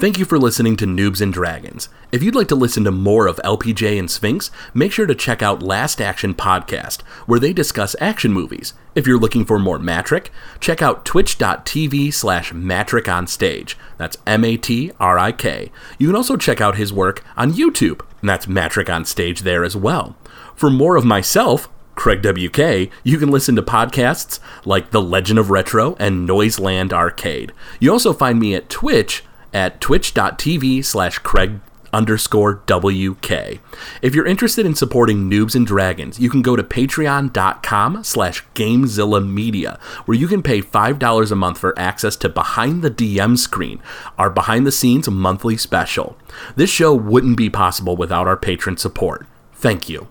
Thank you for listening to Noobs and Dragons. If you'd like to listen to more of LPJ and Sphinx, make sure to check out Last Action Podcast, where they discuss action movies. If you're looking for more Matrik, check out twitch.tv slash Matrik on stage. That's M A T R I K. You can also check out his work on YouTube, and that's Matrik on stage there as well. For more of myself, Craig WK, you can listen to podcasts like The Legend of Retro and Noiseland Arcade. You also find me at Twitch at twitch.tv slash Craig underscore WK. If you're interested in supporting Noobs and Dragons, you can go to patreon.com slash Gamezilla Media, where you can pay $5 a month for access to Behind the DM Screen, our behind the scenes monthly special. This show wouldn't be possible without our patron support. Thank you.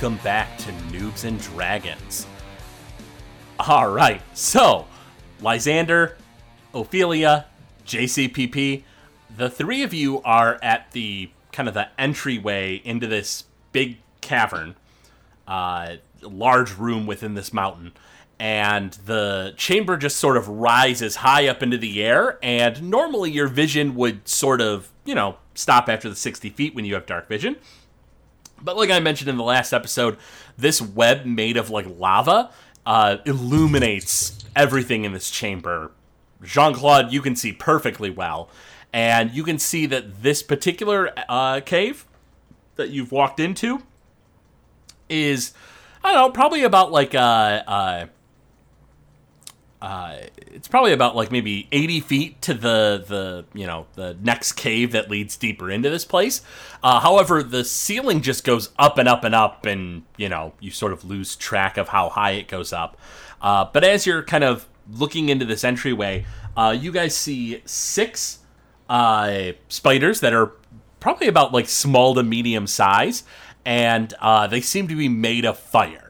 Welcome back to Noobs and Dragons. All right, so Lysander, Ophelia, JCPP, the three of you are at the kind of the entryway into this big cavern, uh, large room within this mountain. And the chamber just sort of rises high up into the air. And normally your vision would sort of, you know, stop after the 60 feet when you have dark vision. But like I mentioned in the last episode, this web made of like lava uh, illuminates everything in this chamber. Jean Claude, you can see perfectly well, and you can see that this particular uh, cave that you've walked into is I don't know, probably about like uh, uh, it's probably about like maybe 80 feet to the the you know the next cave that leads deeper into this place. Uh, however the ceiling just goes up and up and up and you know you sort of lose track of how high it goes up. Uh, but as you're kind of looking into this entryway uh, you guys see six uh, spiders that are probably about like small to medium size. And uh, they seem to be made of fire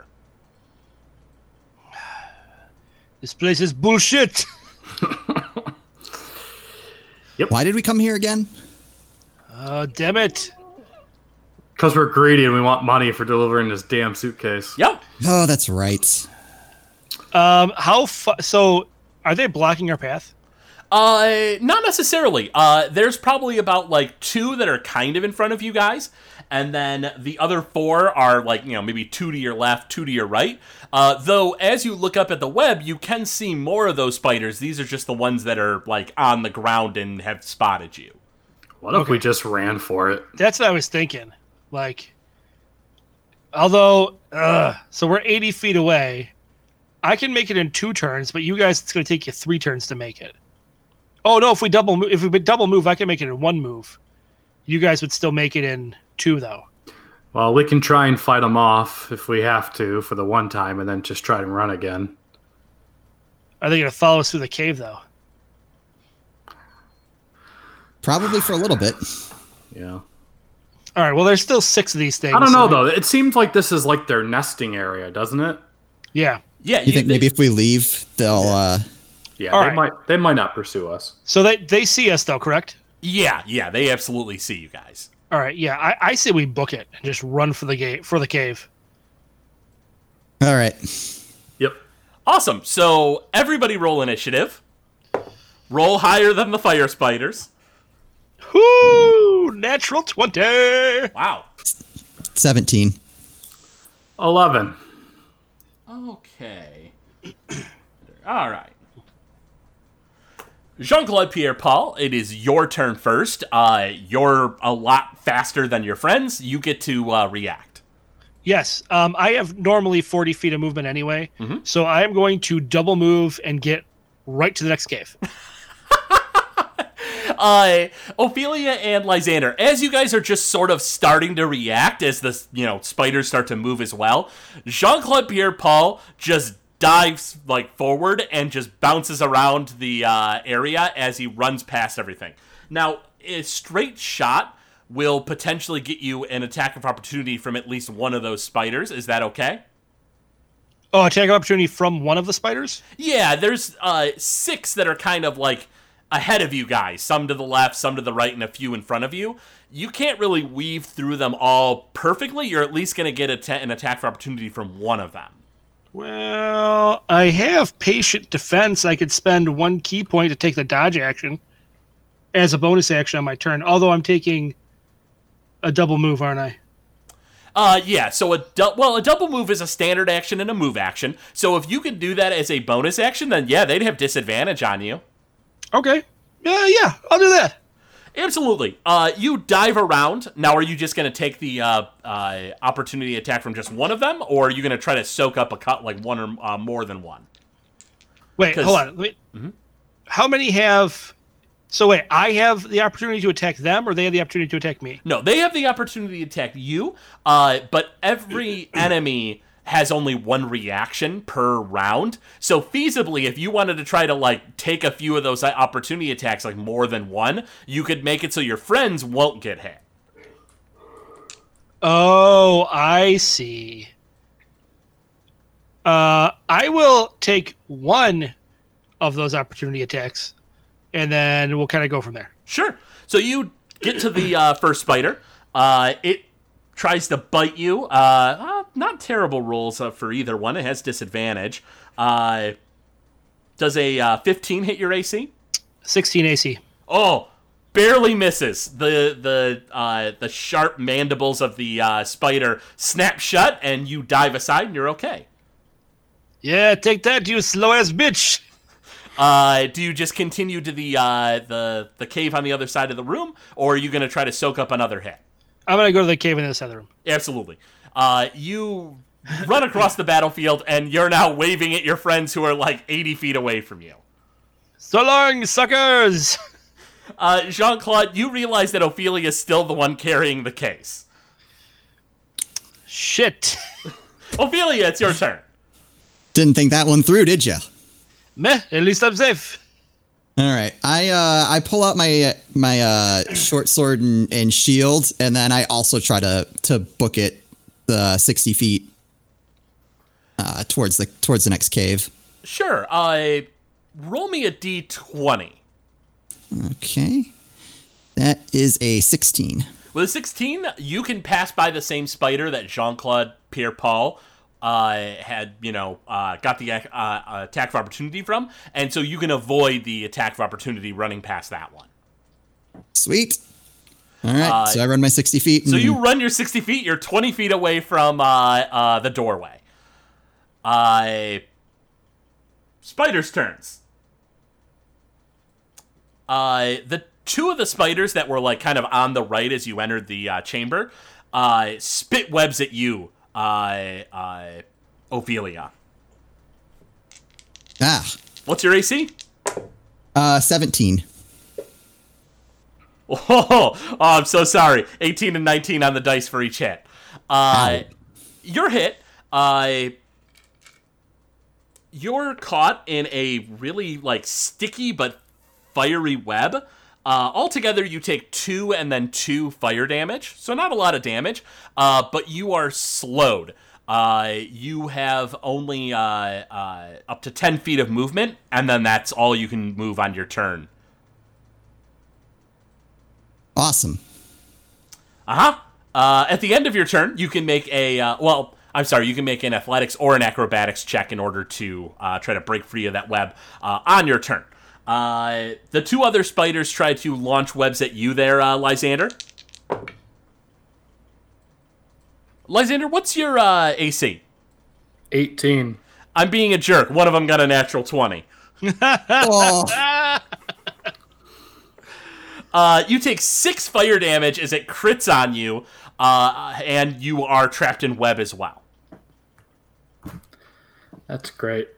This place is bullshit. Why did we come here again? Oh, damn it. Because we're greedy and we want money for delivering this damn suitcase. yep Oh, that's right. Um, how fu- so? Are they blocking our path? Uh, not necessarily. Uh, there's probably about like two that are kind of in front of you guys, and then the other four are like you know maybe two to your left, two to your right. Uh, though as you look up at the web, you can see more of those spiders. These are just the ones that are like on the ground and have spotted you. What if we just ran for it? That's what I was thinking. Like, although, uh, so we're 80 feet away. I can make it in two turns, but you guys, it's going to take you three turns to make it. Oh no! If we double, mo- if we double move, I can make it in one move. You guys would still make it in two, though. Well, we can try and fight them off if we have to for the one time and then just try and run again. Are they going to follow us through the cave, though? Probably for a little bit. Yeah. All right. Well, there's still six of these things. I don't know, so- though. It seems like this is like their nesting area, doesn't it? Yeah. Yeah, You think maybe if we leave, they'll. uh Yeah, All they right. might they might not pursue us. So they they see us though, correct? yeah, yeah, they absolutely see you guys. All right. Yeah. I, I say we book it and just run for the gate for the cave. All right. Yep. Awesome. So everybody roll initiative. Roll higher than the fire spiders. Whoo! Natural twenty. Wow. 17. Eleven. Okay. All right. Jean Claude Pierre Paul, it is your turn first. Uh, you're a lot faster than your friends. You get to uh, react. Yes. Um, I have normally forty feet of movement anyway, so I am going to double move and get right to the next cave. uh, Ophelia and Lysander, as you guys are just sort of starting to react as the you know spiders start to move as well, Jean Claude Pierre Paul just dives like forward and just bounces around the uh, area as he runs past everything. Now, a straight shot will potentially get you an attack of opportunity from at least one of those spiders. Is that okay? Oh, attack of opportunity from one of the spiders? Yeah, there's uh, six that are kind of like ahead of you guys. Some to the left, some to the right, and a few in front of you. You can't really weave through them all perfectly. You're at least going to get a an attack of opportunity from one of them. Well, I have patient defense. I could spend one ki point to take the dodge action as a bonus action on my turn. Although I'm taking a double move, aren't I? Uh, yeah. So a du- well, a double move is a standard action and a move action. So if you could do that as a bonus action, then yeah, they'd have disadvantage on you. Okay. Yeah, yeah, I'll do that. Absolutely. Uh, you dive around. Now, are you just going to take the uh, uh, opportunity attack from just one of them, or are you going to try to soak up a cut like one or uh, more than one? Wait, hold on. Wait. How many have? So wait, I have the opportunity to attack them, or they have the opportunity to attack me? No, they have the opportunity to attack you, uh, but every enemy has only one reaction per round. So feasibly, if you wanted to try to like take a few of those opportunity attacks, like more than one, you could make it so your friends won't get hit. Oh, I see. Uh, I will take one of those opportunity attacks, and then we'll kind of go from there. Sure. So you get to the uh, first spider. Uh, it tries to bite you. Uh, uh, not terrible rolls uh, for either one. It has disadvantage. Uh, does a uh, 15 hit your AC? 16 AC. Oh, barely misses. The the uh, the sharp mandibles of the uh, spider snap shut, and you dive aside, and you're okay. Yeah, take that, you slow ass bitch. Uh, do you just continue to the uh, the the cave on the other side of the room, or are you going to try to soak up another hit? I'm gonna go to the cave in this other room. Absolutely. Uh, you run across the battlefield, and you're now waving at your friends who are like 80 feet away from you. So long, suckers. Uh, Jean Claude, you realize that Ophelia is still the one carrying the case. Shit. Ophelia, it's your turn. Didn't think that one through, did you? Meh. At least I'm safe. All right. I uh I pull out my my uh short sword and, and shield, and then I also try to to book it the sixty feet uh towards the towards the next cave. Sure. Uh, roll me a d20. Okay. That is a sixteen. With a 16, you can pass by the same spider that Jean Claude Pierre Paul uh, had, you know, uh, got the uh, attack of opportunity from, and so you can avoid the attack of opportunity running past that one. Sweet. All right. so I run my sixty feet. So you run your 60 feet, you're 20 feet away from uh, uh, the doorway. Uh, spiders' turns. Uh, the two of the spiders that were like kind of on the right as you entered the uh, chamber uh, spit webs at you, uh, uh, Ophelia. ah What's your AC? uh seventeen. Oh, oh, I'm so sorry. 18 and 19 on the dice for each hit. Uh, you're hit. Uh, you're caught in a really like sticky but fiery web. Uh, altogether, you take two and then two fire damage, so not a lot of damage. Uh, but you are slowed. Uh, you have only uh, uh, up to ten feet of movement, and then that's all you can move on your turn. Awesome. Uh-huh. Uh At the end of your turn, you can make a uh, well. I'm sorry. You can make an athletics or an acrobatics check in order to uh, try to break free of that web uh, on your turn. Uh, the two other spiders try to launch webs at you there, uh, Lysander. Lysander, what's your uh, AC? 18. I'm being a jerk. One of them got a natural 20. Oh, Uh, you take six fire damage as it crits on you, uh, and you are trapped in web as well. That's great.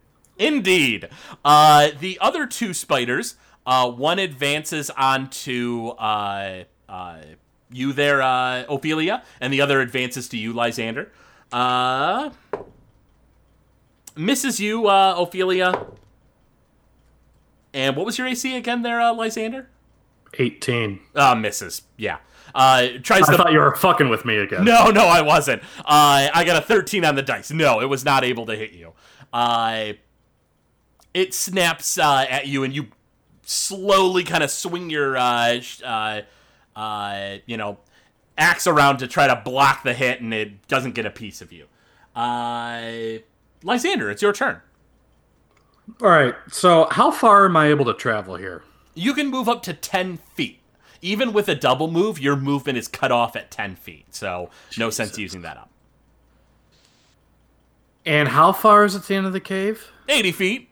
Indeed. Uh, the other two spiders, uh, one advances onto uh, uh, you there, uh, Ophelia, and the other advances to you, Lysander. Uh, misses you, uh, Ophelia. And what was your AC again there, uh, Lysander? 18. Uh, misses. Yeah. Uh, tries I to. thought you were fucking with me again. No, no, I wasn't. Uh, I got a 13 on the dice. No, it was not able to hit you. Uh, it snaps uh, at you, and you slowly kind of swing your, uh, uh, uh, you know, axe around to try to block the hit, and it doesn't get a piece of you. Uh, Lysander, it's your turn. All right. So how far am I able to travel here? You can move up to 10 feet. Even with a double move, your movement is cut off at 10 feet. So, no sense using that up. And how far is it to the end of the cave? 80 feet.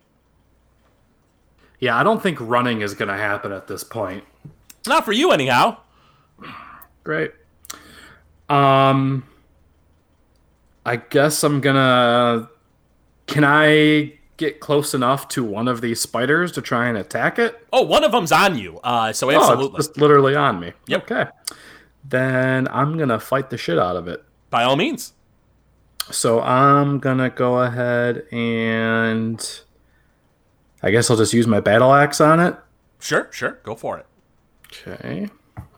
Yeah, I don't think running is going to happen at this point. Not for you, anyhow. Great. Um, I guess I'm gonna. Can I get close enough to one of these spiders to try and attack it? Oh, one of them's on you. Uh, so Oh, absolutely. it's just literally on me. Yep. Okay. Then I'm gonna fight the shit out of it. By all means. So I'm gonna go ahead and. I guess I'll just use my battle axe on it. Sure, sure. Go for it. Okay.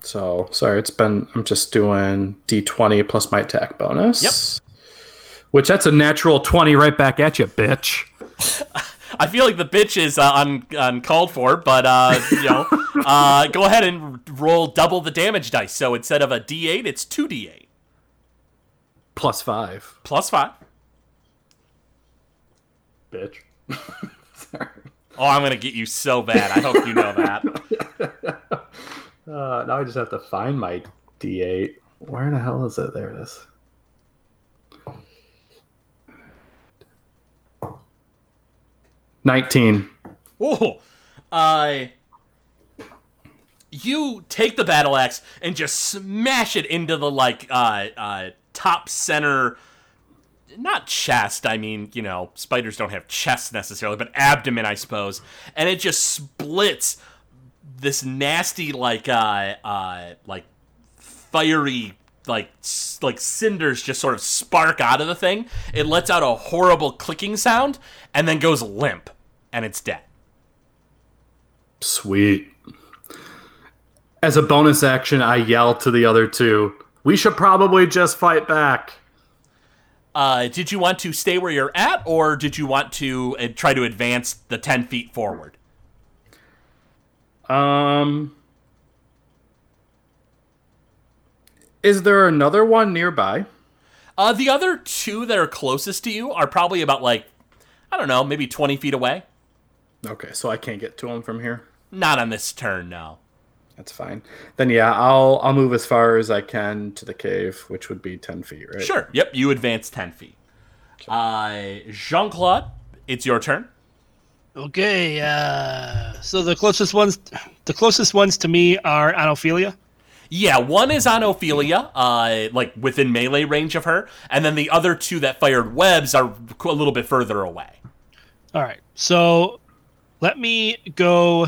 So sorry, it's been I'm just doing D20 plus my attack bonus. Yep. Which that's a natural 20 right back at you, bitch. I feel like the bitch is uh, un- uncalled for, but uh, you know, uh, go ahead and roll double the damage dice. So instead of a D8, it's two D8 Plus 5. plus five. Bitch. Oh, I'm gonna get you so bad. I hope you know that. Uh, now I just have to find my D8. Where in the hell is it? There it is. Nineteen. Oh, uh, you take the battle axe and just smash it into the like uh, uh, top center. Not chest. I mean, you know, spiders don't have chests necessarily, but abdomen, I suppose. And it just splits this nasty, like, uh, uh, like fiery like like cinders just sort of spark out of the thing. It lets out a horrible clicking sound and then goes limp and it's dead. Sweet. As a bonus action, I yell to the other two, we should probably just fight back. Uh, did you want to stay where you're at, or did you want to uh, try to advance the ten feet forward? Um. Is there another one nearby? Uh, the other two that are closest to you are probably about like I don't know, maybe twenty feet away. Okay, so I can't get to them from here. Not on this turn, no. That's fine. Then yeah, I'll I'll move as far as I can to the cave, which would be ten feet, right? Sure. Yep. You advance ten feet. Uh, Jean Claude, it's your turn. Okay, uh, so the closest ones, the closest ones to me are on Ophelia. Yeah, one is on Ophelia, uh, like within melee range of her, and then the other two that fired webs are a little bit further away. All right, so let me go.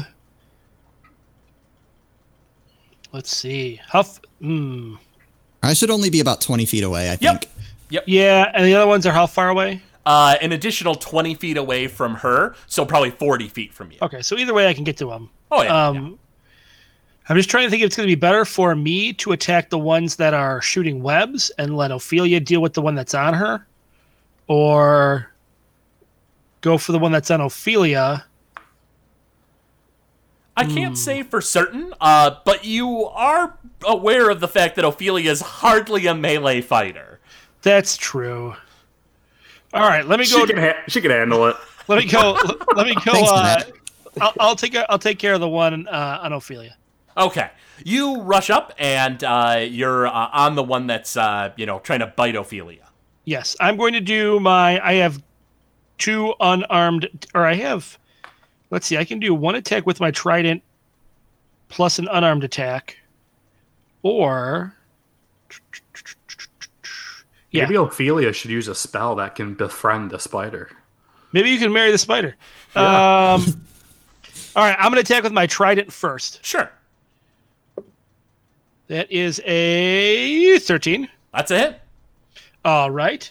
Let's see. How? F- hmm. I should only be about 20 feet away, I Yep. think. Yeah, and the other ones are how far away? Uh, an additional 20 feet away from her, so probably 40 feet from you. Okay, so either way, I can get to them. Oh, yeah. Um, I'm just trying to think if it's going to be better for me to attack the ones that are shooting webs and let Ophelia deal with the one that's on her, or go for the one that's on Ophelia. I can't say for certain, uh, but you are aware of the fact that Ophelia is hardly a melee fighter. That's true. All right, let me She go. can ha- she can handle it. let me go. Let me go. Thanks, Uh, I'll, I'll take. I'll take care of the one uh, on Ophelia. Okay. You rush up and uh, you're uh, on the one that's, uh, you know, trying to bite Ophelia. Yes, I'm going to do my. I have two unarmed, or I have. Let's see. I can do one attack with my trident, plus an unarmed attack, or. Yeah, Maybe Ophelia should use a spell that can befriend the spider. maybe you can marry the spider. Um, all right, I'm going to attack with my trident first. Sure. That is a 13. That's a hit. All right.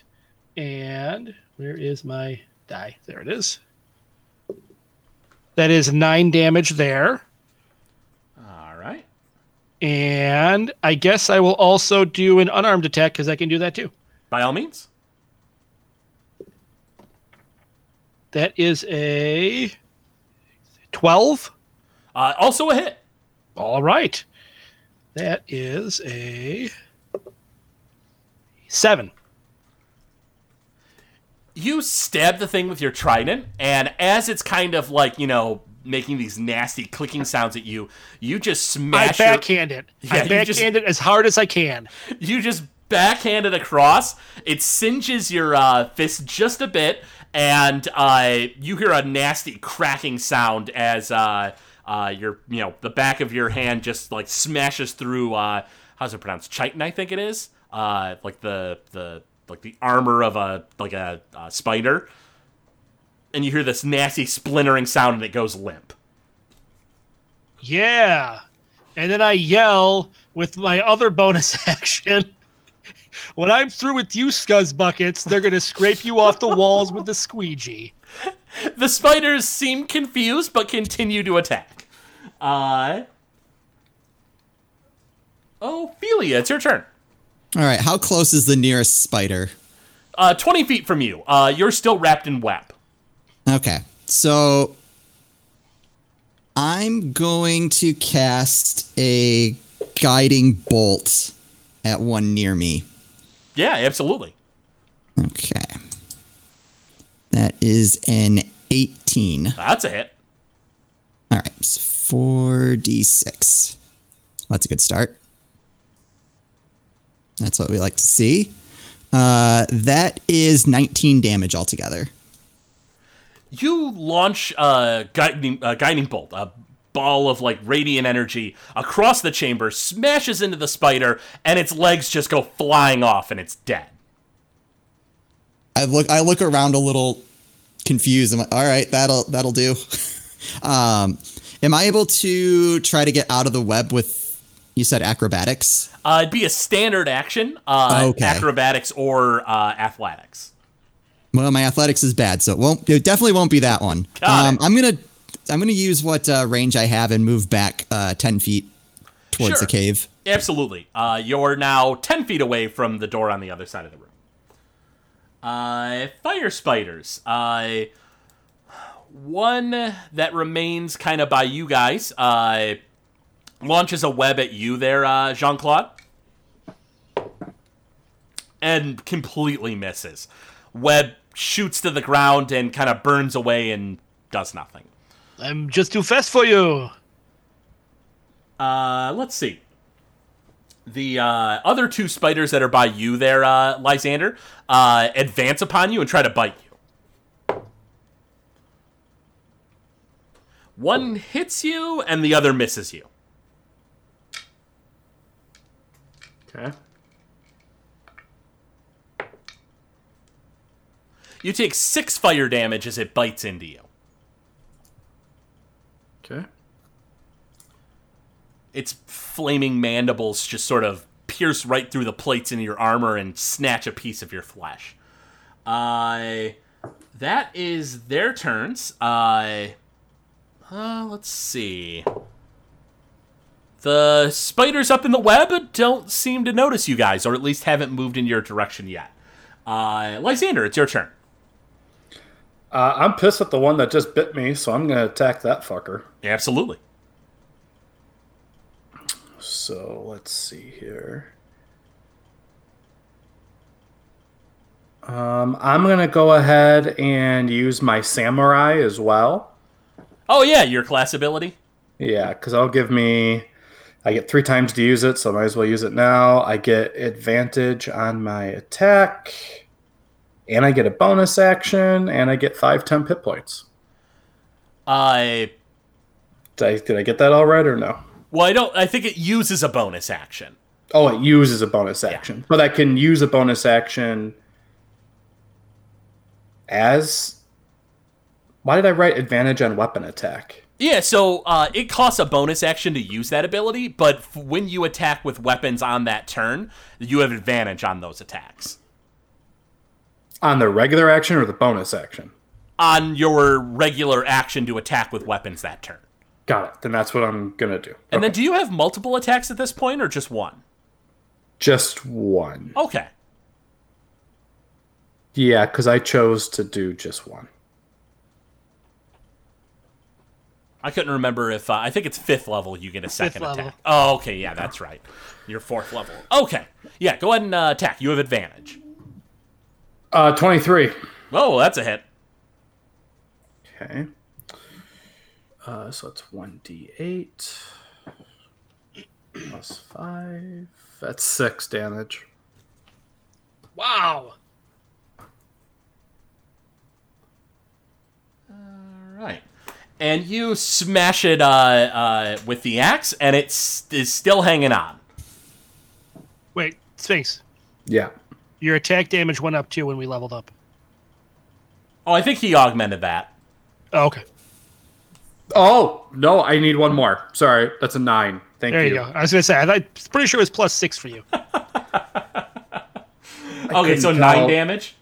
And where is my die? There it is. That is nine damage there. All right. And I guess I will also do an unarmed attack because I can do that too. By all means. That is a 12. Uh, also a hit. All right. That is a 7. You stab the thing with your trident, and as it's kind of like, you know, making these nasty clicking sounds at you, you just I smash your, backhand it. Yeah, I backhand just- it as hard as I can. you just backhand it across. It singes your uh, fist just a bit, and uh, you hear a nasty cracking sound as uh, uh, your, you know, the back of your hand just like smashes through. Uh, how's it pronounced? Chitin, I think it is. Uh, like the the like the armor of a like a, uh spider. And you hear this nasty splintering sound, and it goes limp. Yeah. And then I yell with my other bonus action. When I'm through with you, scuzz buckets, they're gonna scrape you off the walls with the squeegee. The spiders seem confused, but continue to attack. Uh. Ophelia, it's your turn. All right, how close is the nearest spider? Uh, 20 feet from you. Uh, you're still wrapped in web. Okay, so I'm going to cast a guiding bolt at one near me. Yeah, absolutely. Okay. That is an 18. That's a hit. All right, so 4d6. That's a good start. That's what we like to see. Uh, that is 19 damage altogether. You launch a guiding, a guiding bolt, a ball of like radiant energy across the chamber, smashes into the spider, and its legs just go flying off, and it's dead. I look I look around a little confused. I'm like, all right, that'll that'll do. um, am I able to try to get out of the web with you said acrobatics? Uh, it'd be a standard action, uh, Okay. acrobatics or uh, athletics. Well, my athletics is bad, so it won't. It definitely won't be that one. Um. I'm gonna I'm gonna use what uh, range I have and move back uh, ten feet towards Sure. the cave. Absolutely. Uh, you're now 10 feet away from the door on the other side of the room. Uh, fire spiders. Uh, one that remains kind of by you guys uh, launches a web at you there, uh, Jean Claude. And completely misses. Web shoots to the ground and kind of burns away and does nothing. I'm just too fast for you. Uh, let's see. The uh, other two spiders that are by you there, uh, Lysander, uh, advance upon you and try to bite you. One hits you and the other misses you. Okay. You take six fire damage as it bites into you. Okay. Its flaming mandibles just sort of pierce right through the plates in your armor and snatch a piece of your flesh. Uh, that is their turns. Uh, uh, let's see. The spiders up in the web don't seem to notice you guys, or at least haven't moved in your direction yet. Uh, Lysander, it's your turn. Uh, I'm pissed at the one that just bit me, so I'm gonna attack that fucker. Absolutely. So let's see here. Um, I'm gonna go ahead and use my samurai as well. Oh yeah, your class ability. Yeah, because that'll give me. I get three times to use it, so I might as well use it now. I get advantage on my attack, and I get a bonus action, and I get five temp hit points. Uh, Did I, did I get that all right or no? well, I don't. I think it uses a bonus action. Oh, it uses a bonus action, but I can use a bonus action as. Why did I write advantage on weapon attack? Yeah, so uh, it costs a bonus action to use that ability, but f- when you attack with weapons on that turn, you have advantage on those attacks. On the regular action or the bonus action? On your regular action to attack with weapons that turn. Got it. Then that's what I'm gonna do. And then do you have multiple attacks at this point or just one? just one. Okay. Yeah, because I chose to do just one. I couldn't remember if uh, I think it's fifth level you get a second level. attack. Oh, okay, yeah, that's right. You're fourth level. Okay, yeah, go ahead and uh, attack. You have advantage. Uh, 23. Oh, that's a hit. Okay. Uh, so it's 1d8 plus 5. That's 6 damage. Wow. All right. And you smash it uh, uh, with the axe, and it is still hanging on. Wait, Sphinx. Yeah. Your attack damage went up too when we leveled up. Oh, I think he augmented that. Oh, okay. Oh, no, I need one more. Sorry, that's a 9. Thank There you. There you go. I was gonna say I thought, pretty sure it was plus six for you. Okay, so couldn't nine damage.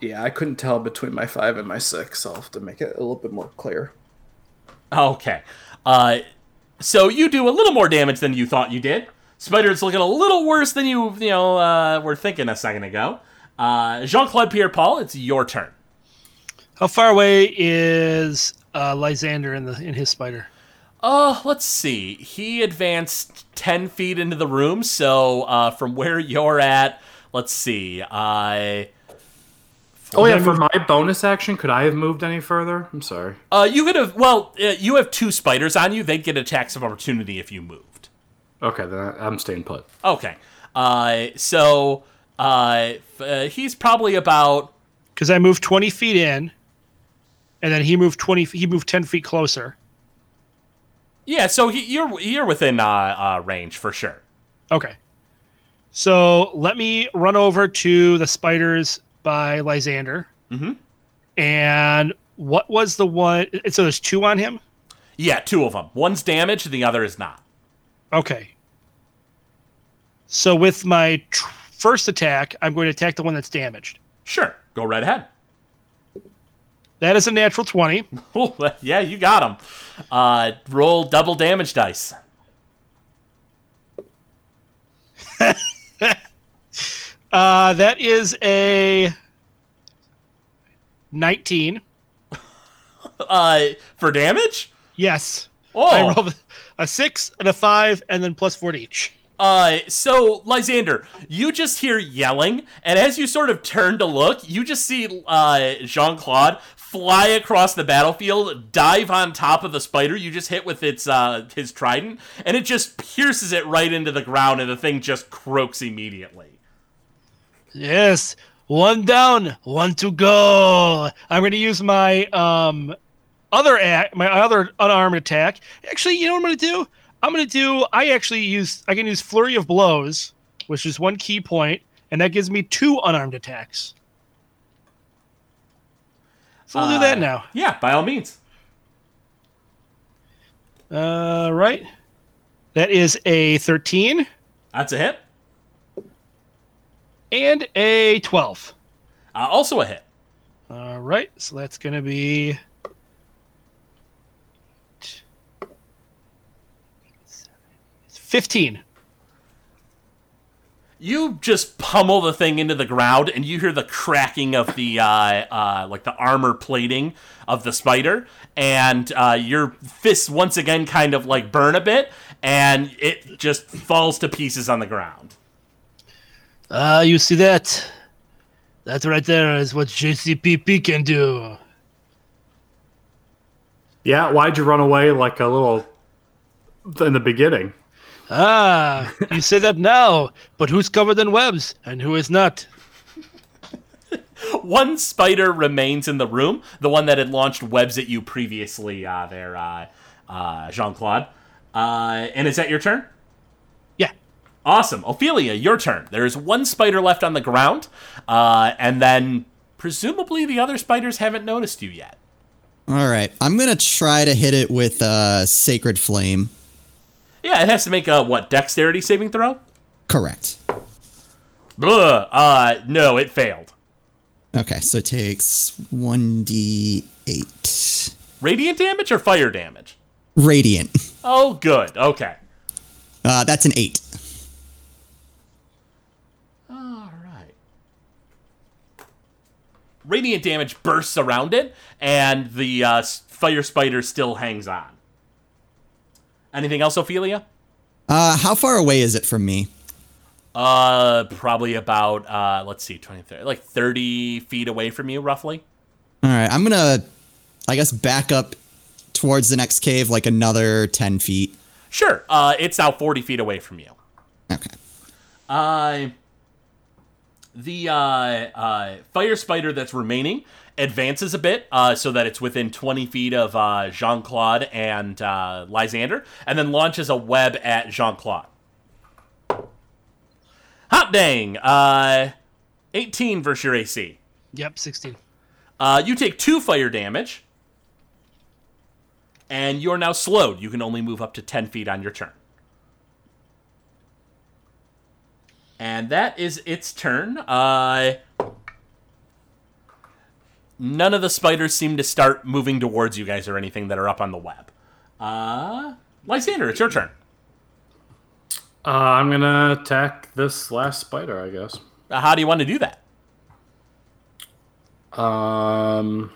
Yeah, I couldn't tell between my 5 and my 6. I'll have to make it a little bit more clear. Okay. Uh, so you do a little more damage than you thought you did. Spider's looking a little worse than you, you know, uh, were thinking a second ago. Uh, Jean Claude Pierre Paul, it's your turn. How far away is uh, Lysander in the in his spider? Uh, let's see. He advanced 10 feet into the room, so uh, from where you're at, let's see. Uh, Oh, yeah, for my bonus action, could I have moved any further? I'm sorry. uh, you could have, well, uh, you have two spiders on you. They'd get attacks of opportunity if you moved. Okay, then I- I'm staying put. Okay. Uh, so uh, uh, he's probably about Because I moved twenty feet in, and then he moved twenty. He moved ten feet closer. Yeah, so he, you're you're within uh, uh, range for sure. Okay. So let me run over to the spiders by Lysander. Mhm. And what was the one? So there's two on him. Yeah, two of them. One's damaged, the other is not. Okay. So with my tr- first attack, I'm going to attack the one that's damaged. Sure, go right ahead. That is a natural twenty. Ooh, yeah, you got him. Uh, roll double damage dice. Uh, that is a nineteen. Uh, for damage. Yes. Oh, I rolled a six and a five, and then plus four to each. Uh, so Lysander, you just hear yelling, and as you sort of turn to look, you just see uh, Jean Claude fly across the battlefield, dive on top of the spider you just hit with its uh, his trident, and it just pierces it right into the ground, and the thing just croaks immediately. Yes. One down, one to go. I'm going to use my um other act, my other unarmed attack. Actually, you know what I'm going to do? I'm going to do. I actually use. I can use flurry of blows, which is one ki point, and that gives me two unarmed attacks. So we'll do that Uh, now. Yeah, by all means. Uh, right. That is a 13 That's a hit. And a 12. Uh, also a hit. All right, so that's going to be. Fifteen. you just pummel the thing into the ground and you hear the cracking of the uh, uh, like the armor plating of the spider and uh, your fists once again kind of like burn a bit and it just falls to pieces on the ground Ah, you see that? That right there is what JCPP can do. Yeah, why'd you run away like a little in the beginning? Ah, you say that now, but who's covered in webs and who is not? one spider remains in the room the one that had launched webs at you previously uh, there uh, uh, jean-claude uh, and is that your turn Yeah. Awesome. Ophelia, your turn. There is one spider left on the ground, uh, and then presumably the other spiders haven't noticed you yet. All right. I'm going to try to hit it with uh, Sacred Flame. Yeah, it has to make a, what, dexterity saving throw? Correct. Blah. Uh, no, it failed. Okay, so it takes 1d8. Radiant damage or fire damage? Radiant. Oh, good. Okay. Uh, that's an 8. Radiant damage bursts around it, and the uh, fire spider still hangs on. Anything else, Ophelia? Uh, how far away is it from me? Uh, probably about uh, let's see, 20, 30, like thirty feet away from you, roughly. All right, I'm gonna, I guess, back up towards the next cave like another ten feet. Sure. Uh, it's now forty feet away from you. Okay. Uh, the uh, uh, fire spider that's remaining advances a bit uh, so that it's within 20 feet of uh, Jean Claude and uh, Lysander, and then launches a web at Jean Claude. Hot dang! Uh, 18 versus your AC. Yep, 16. Uh, you take two fire damage, and you're now slowed. You can only move up to 10 feet on your turn. And that is its turn. Uh, none of the spiders seem to start moving towards you guys or anything that are up on the web. Uh, Lysander, it's your turn. Uh, I'm gonna attack this last spider, I guess. Uh, how do you want to do that? Um,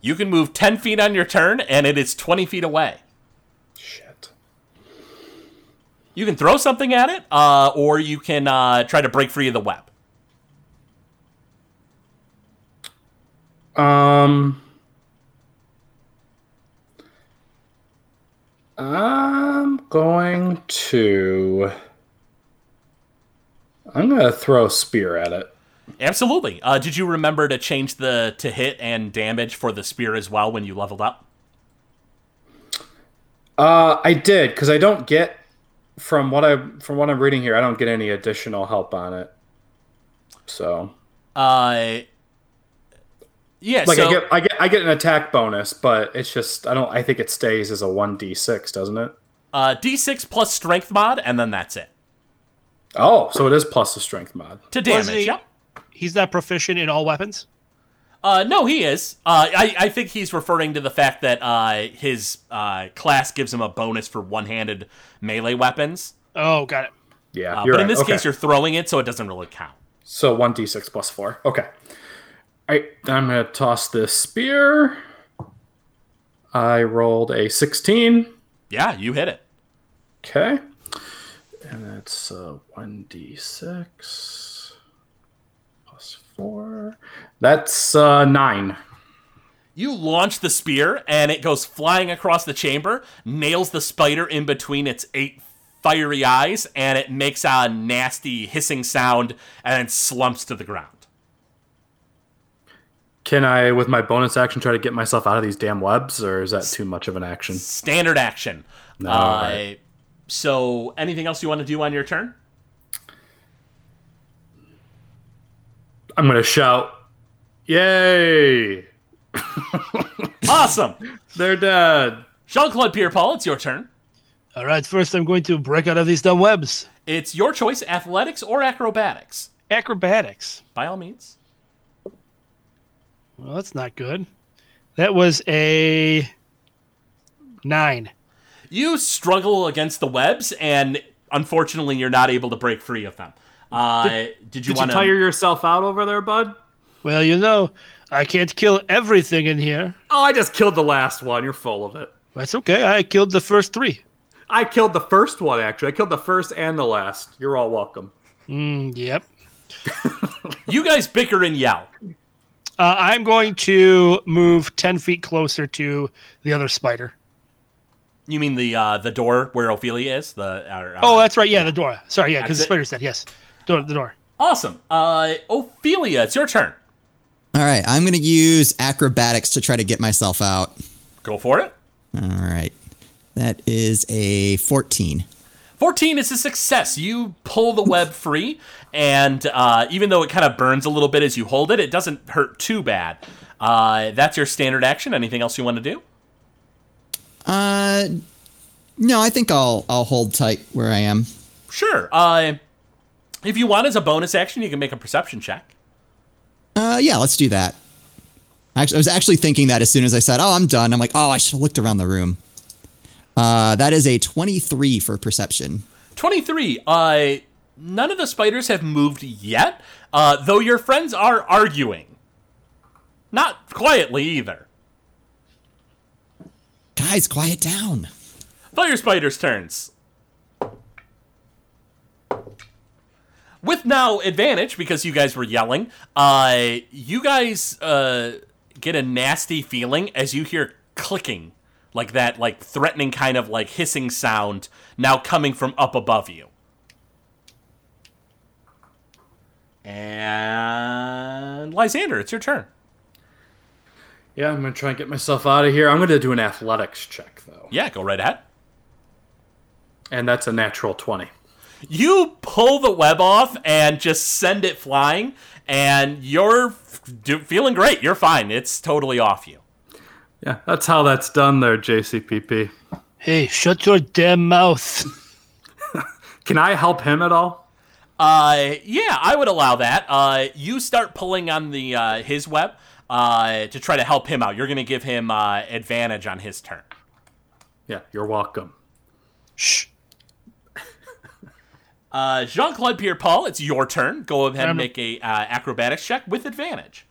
You can move 10 feet on your turn, and it is 20 feet away. shit. You can throw something at it, uh, or you can uh, try to break free of the web. Um, I'm going to. I'm gonna throw a spear at it. Absolutely. Uh, did you remember to change the to hit and damage for the spear as well when you leveled up? Uh, I did because I don't get from what I from what I'm reading here. I don't get any additional help on it. So, Uh, yeah. like, so I get I get I get an attack bonus, but it's just I don't. I think it stays as a one d six, doesn't it? uh, D6 plus strength mod, and then that's it Oh, so it is plus the strength mod. to damage. he- Yeah. He's that proficient in all weapons. Uh, no, he is. Uh, I, I think he's referring to the fact that uh, his uh, class gives him a bonus for one-handed melee weapons. Oh, got it. Yeah, Uh, you're but in this Okay. case, you're throwing it, so it doesn't really count. So one d six plus four. Okay. All right, I'm gonna toss this spear. I rolled a sixteen. Yeah, you hit it. Okay. And that's uh, one d six plus four. That's uh, nine. You launch the spear, and it goes flying across the chamber, nails the spider in between its eight fiery eyes, and it makes a nasty hissing sound and then slumps to the ground. Can I, with my bonus action, try to get myself out of these damn webs, or is that too much of an action? Standard action. No, uh, alright. So, anything else you want to do on your turn? I'm gonna shout, "Yay! Awesome. They're dead!" Jean Claude Pierre Paul, it's your turn. All right, first I'm going to break out of these dumb webs. It's your choice athletics or acrobatics. Acrobatics. By all means. Well, that's not good. That was a nine. You struggle against the webs, and unfortunately, you're not able to break free of them. Uh, did, you Did want to? tire yourself out over there, bud? Well, you know, I can't kill everything in here. Oh, I just killed the last one. You're full of it. That's okay. I killed the first three. I killed the first one, actually. I killed the first and the last. You're all welcome. Mm, yep. You guys bicker and yell. Uh, I'm going to move 10 feet closer to the other spider. You mean the uh, the door where Ophelia is? The or, uh, Oh, that's right. Yeah, the door. Sorry. Yeah, because the That's it. spider said yes. Door, the door. awesome. Uh, Ophelia, it's your turn. All right, I'm going to use acrobatics to try to get myself out. Go for it. All right. That is a 14. 14 is a success. You pull the web free, and uh, even though it kind of burns a little bit as you hold it, it doesn't hurt too bad. Uh, that's your standard action. Anything else you want to do? Uh no, I think I'll I'll hold tight where I am. Sure. Uh, if you want as a bonus action, you can make a perception check. Uh yeah, let's do that. Actually, I was actually thinking that as soon as I said, "Oh, I'm done." I'm like, "Oh, I should have looked around the room." Uh, that is a 23 for perception. 23. Uh, none of the spiders have moved yet, uh, though your friends are arguing. Not quietly either. Guys, quiet down. Fire spiders' turns. With now advantage because you guys were yelling, uh, you guys uh, get a nasty feeling as you hear clicking, like that, like threatening kind of like hissing sound now coming from up above you. And Lysander, it's your turn. Yeah, I'm gonna try and get myself out of here. I'm gonna do an athletics check though, Yeah, go right ahead. and that's a natural twenty. You pull the web off and just send it flying, and you're f- feeling great. You're fine. It's totally off you. Yeah, that's how that's done there, JCPP. Hey, shut your damn mouth. Can I help him at all? Uh, yeah, I would allow that. Uh, you start pulling on the uh, his web uh, to try to help him out. You're gonna give him uh, advantage on his turn. Yeah, you're welcome. Shh. Uh, Jean Claude Pierre Paul, it's your turn. Go ahead and I'm- make a uh, acrobatics check with advantage.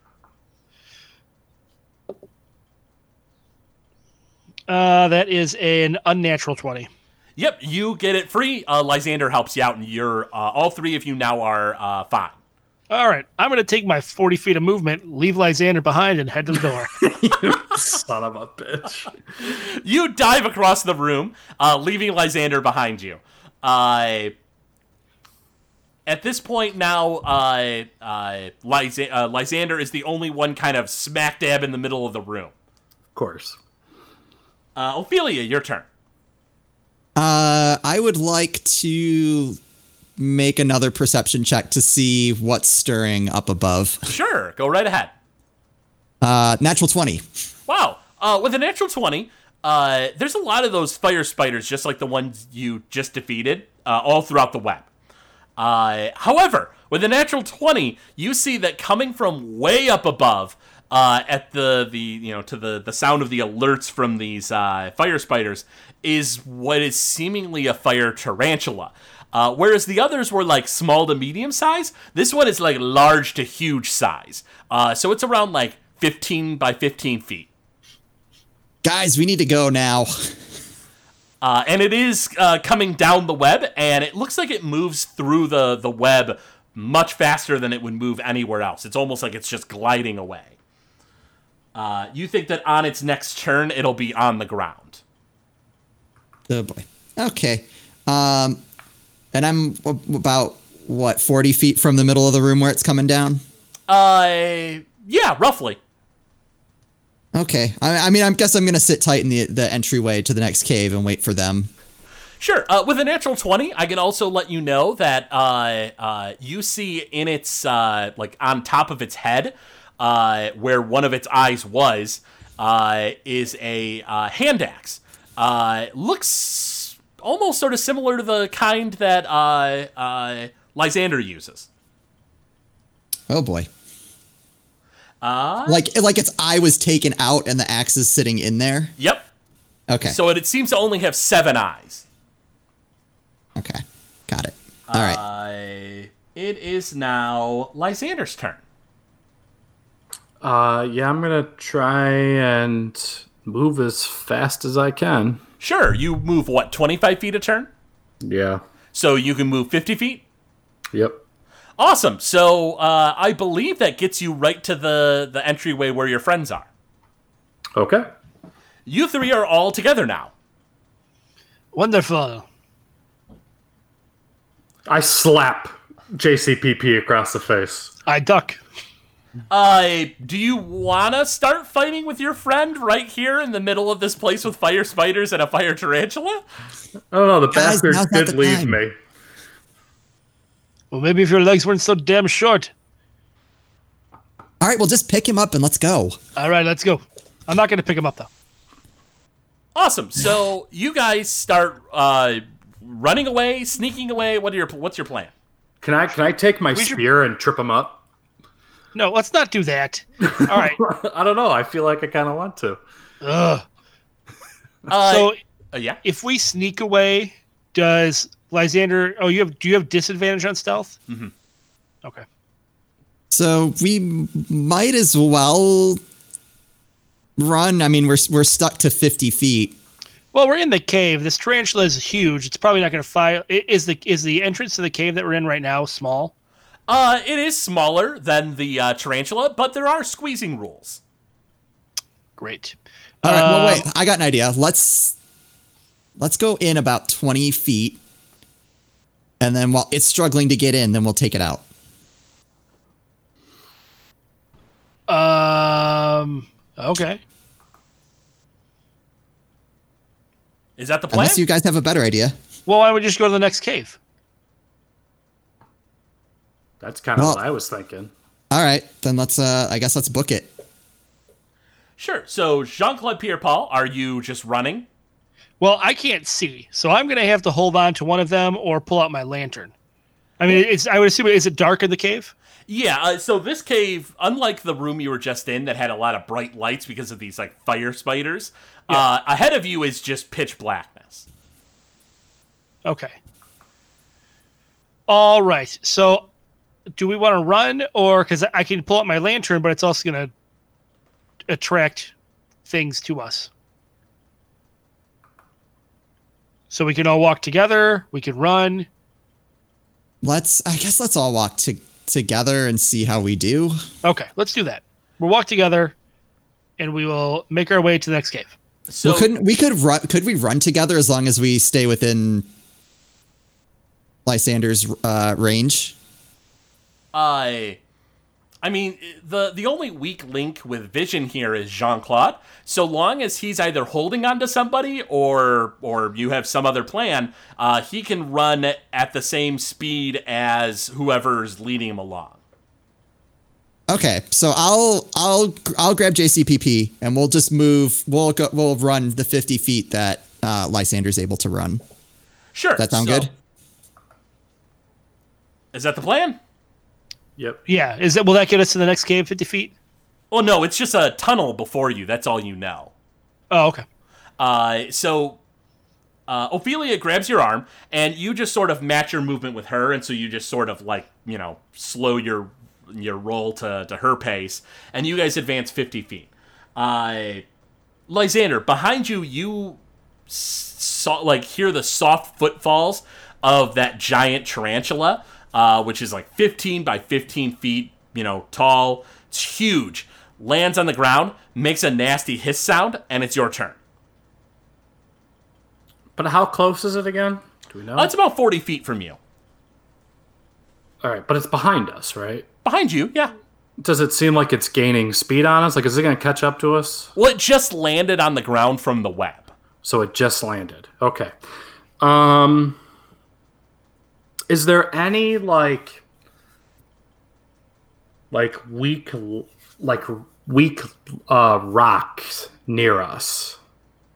Uh, that is an unnatural 20. Yep, you get it free. Uh, Lysander helps you out, and you're uh, all three of you now are uh, fine. All right, I'm going to take my 40 feet of movement, leave Lysander behind, and head to the door. you Son of a bitch. You dive across the room, uh, leaving Lysander behind you. Uh, at this point now, uh, uh, Lysa- uh, Lysander is the only one kind of smack dab in the middle of the room. Of course. Uh, Ophelia, your turn. Uh, I would like to make another perception check to see what's stirring up above. Sure, go right ahead. Uh, natural 20. Wow. Uh, with a natural 20, uh, there's a lot of those fire spiders, just like the ones you just defeated, uh, all throughout the web. Uh, however, with a natural 20, you see that coming from way up above, uh, at the, the you know to the, the sound of the alerts from these uh, fire spiders is what is seemingly a fire tarantula. Uh, whereas the others were like small to medium size, this one is like large to huge size. Uh, so it's around like 15 by 15 feet. Guys, we need to go now. Uh, and it is uh, coming down the web, and it looks like it moves through the, the web much faster than it would move anywhere else. It's almost like it's just gliding away. Uh, you think that on its next turn, it'll be on the ground. Oh boy. Okay. Um, and I'm about what 40 feet from the middle of the room where it's coming down. Uh, yeah, roughly. Okay. I, I mean, I guess I'm gonna sit tight in the the entryway to the next cave and wait for them. Sure. Uh, with a natural 20, I can also let you know that uh, uh, you see in its, uh, like, on top of its head, uh, where one of its eyes was, uh, is a uh, hand axe. Uh, looks almost sort of similar to the kind that uh, uh, Lysander uses. Oh boy. Uh, Like like its eye was taken out and the axe is sitting in there. yep. Okay. So it, it seems to only have seven eyes. okay. Got it. All right. Uh, it is now Lysander's turn. Uh, yeah, I'm gonna try and move as fast as I can. Sure, you move what, 25 feet a turn? Yeah. So you can move 50 feet? Yep. Awesome. So uh, I believe that gets you right to the, the entryway where your friends are. Okay. You three are all together now. Wonderful. I slap JCPP across the face. I duck. Uh, do you want to start fighting with your friend right here in the middle of this place with fire spiders and a fire tarantula? I don't know. The Guys, bastard now's not did the leave time. me. Well, maybe if your legs weren't so damn short. All right, well just pick him up and let's go. All right, let's go. I'm not going to pick him up, though. Awesome. So you guys start uh, running away, sneaking away. What are your what's your plan? Can I can I take my should- spear and trip him up? No, let's not do that. All right. I don't know. I feel like I kind of want to. Ugh. Uh, So Uh, yeah. If we sneak away, does Lysander? Oh, you have. Do you have disadvantage on stealth? Mm-hmm. Okay. So we might as well run. I mean, we're we're stuck to fifty feet. Well, we're in the cave. This tarantula is huge. It's probably not going to fire. i- Is the is the entrance to the cave that we're in right now small? Uh, it is smaller than the uh, tarantula, but there are squeezing rules. Great. All right. well, Uh, wait. I got an idea. Let's let's go in about twenty feet, and then while it's struggling to get in, then we'll take it out. Um. Okay. Is that the plan? Unless you guys have a better idea. Well, why don't we just go to the next cave? That's kind of Well- what I was thinking. All right, then let's. Uh, I guess let's book it. Sure. So, Jean Claude Pierre Paul, are you just running? Well, I can't see, so I'm going to have to hold on to one of them or pull out my lantern. I mean, it's. I would assume is it dark in the cave? Yeah, uh, so this cave, unlike the room you were just in that had a lot of bright lights because of these like fire spiders, uh, ahead of you is just pitch blackness. Okay. All right. So, do we want to run or because I can pull out my lantern, but it's also going to attract things to us. So we can all walk together. We can run. Let's. I guess let's all walk to, together and see how we do. Okay, let's do that. We'll walk together, and we will make our way to the next cave. So well, couldn't we could run? Could we run together as long as we stay within Lysander's uh, range? I, I mean, the the only weak link with Vision here is Jean Claude. So long as he's either holding on to somebody or or you have some other plan, uh, he can run at the same speed as whoever's leading him along. Okay, so I'll I'll I'll grab JCPP and we'll just move. We'll go, we'll run the fifty feet that uh, Lysander's able to run. Sure. That sound so- good? Is that the plan? Yep. Yeah, is that will that get us to the next cave? Fifty feet. Well, no, it's just a tunnel before you. That's all you know. Oh, okay. Uh, so uh, Ophelia grabs your arm, and you just sort of match your movement with her, and so you just sort of like you know slow your your roll to to her pace, and you guys advance fifty feet. Uh, Lysander, behind you, you saw like hear the soft footfalls of that giant tarantula, uh, which is like fifteen by fifteen feet, you know, tall. It's huge. Lands on the ground, makes a nasty hiss sound, and it's your turn. But how close is it again? Do we know? Uh, it's about 40 feet from you. All right, but it's behind us, right? Behind you, yeah. Does it seem like it's gaining speed on us? Like, is it going to catch up to us? Well, it just landed on the ground from the web. So it just landed. Okay. Um is there any like like weak like weak uh rocks near us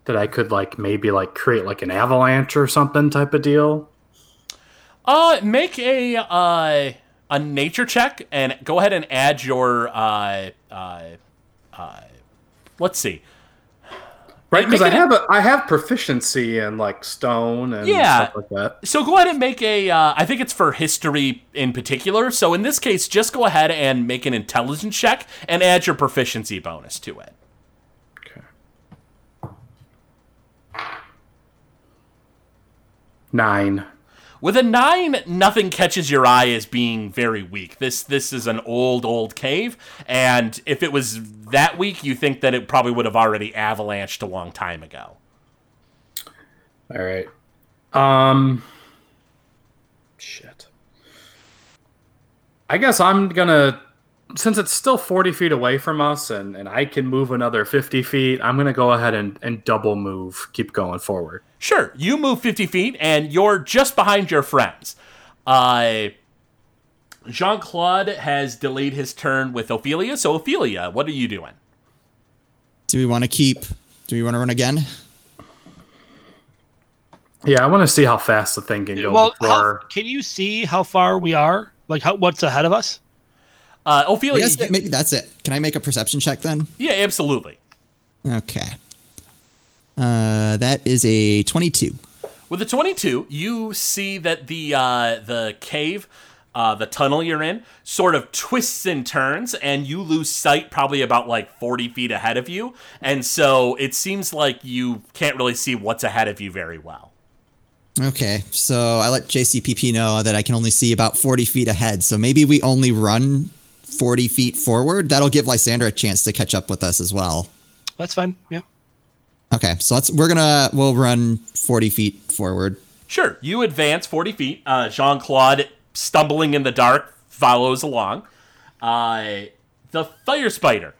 that I could like maybe like create like an avalanche or something type of deal? Uh, make a uh a nature check and go ahead and add your uh uh uh. Let's see. Right, because I Make it a- have a, I have proficiency in like stone and Yeah. stuff like that. So go ahead and make a. Uh, I think it's for history in particular. So in this case, just go ahead and make an intelligence check and add your proficiency bonus to it. Okay. Nine. With a nine, nothing catches your eye as being very weak. This this is an old old cave, and if it was that weak, you think that it probably would have already avalanched a long time ago. All right. Um. Shit. I guess I'm gonna, since it's still 40 feet away from us, and and I can move another 50 feet. I'm gonna go ahead and and double move, keep going forward. Sure, you move fifty feet, and you're just behind your friends. Uh, Jean Claude has delayed his turn with Ophelia. So Ophelia, what are you doing? Do we want to keep? Do we want to run again? Yeah, I want to see how fast the thing can go Well, how, can you see how far we are? Like how what's ahead of us? Uh, Ophelia, Yes, maybe that's it. Can I make a perception check then? yeah, absolutely. Okay. Uh, that is a 22. With the 22, you see that the uh, the cave, uh, the tunnel you're in, sort of twists and turns, and you lose sight probably about like 40 feet ahead of you. And so it seems like you can't really see what's ahead of you very well. Okay, so I let JCPP know that I can only see about 40 feet ahead. So maybe we only run 40 feet forward. That'll give Lysander a chance to catch up with us as well. That's fine. Yeah. Okay, so let's we're gonna we'll run 40 feet forward. Sure, you advance 40 feet. Uh, Jean Claude, stumbling in the dark, follows along. Uh, the fire spider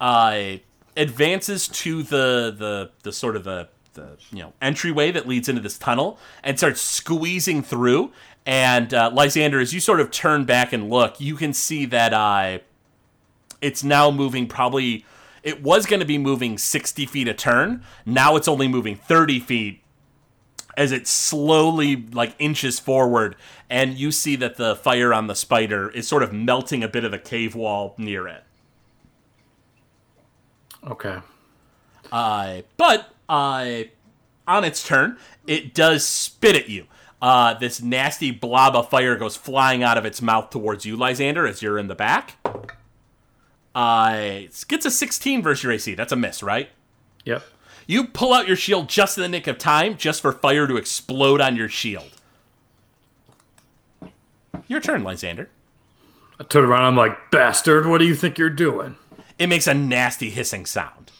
uh, advances to the, the, the sort of the, the you know entryway that leads into this tunnel and starts squeezing through. And uh, Lysander, as you sort of turn back and look, you can see that uh, it's now moving probably. It was going to be moving 60 feet a turn. Now it's only moving 30 feet as it slowly like inches forward and you see that the fire on the spider is sort of melting a bit of the cave wall near it Okay. uh, but uh, on its turn it does spit at you uh, this nasty blob of fire goes flying out of its mouth towards you lysander as you're in the back uh, it gets a 16 versus your ac that's a miss right Yep. you pull out your shield just in the nick of time just for fire to explode on your shield your turn lysander I turn around. I'm like, bastard. What do you think you're doing? it makes a nasty hissing sound.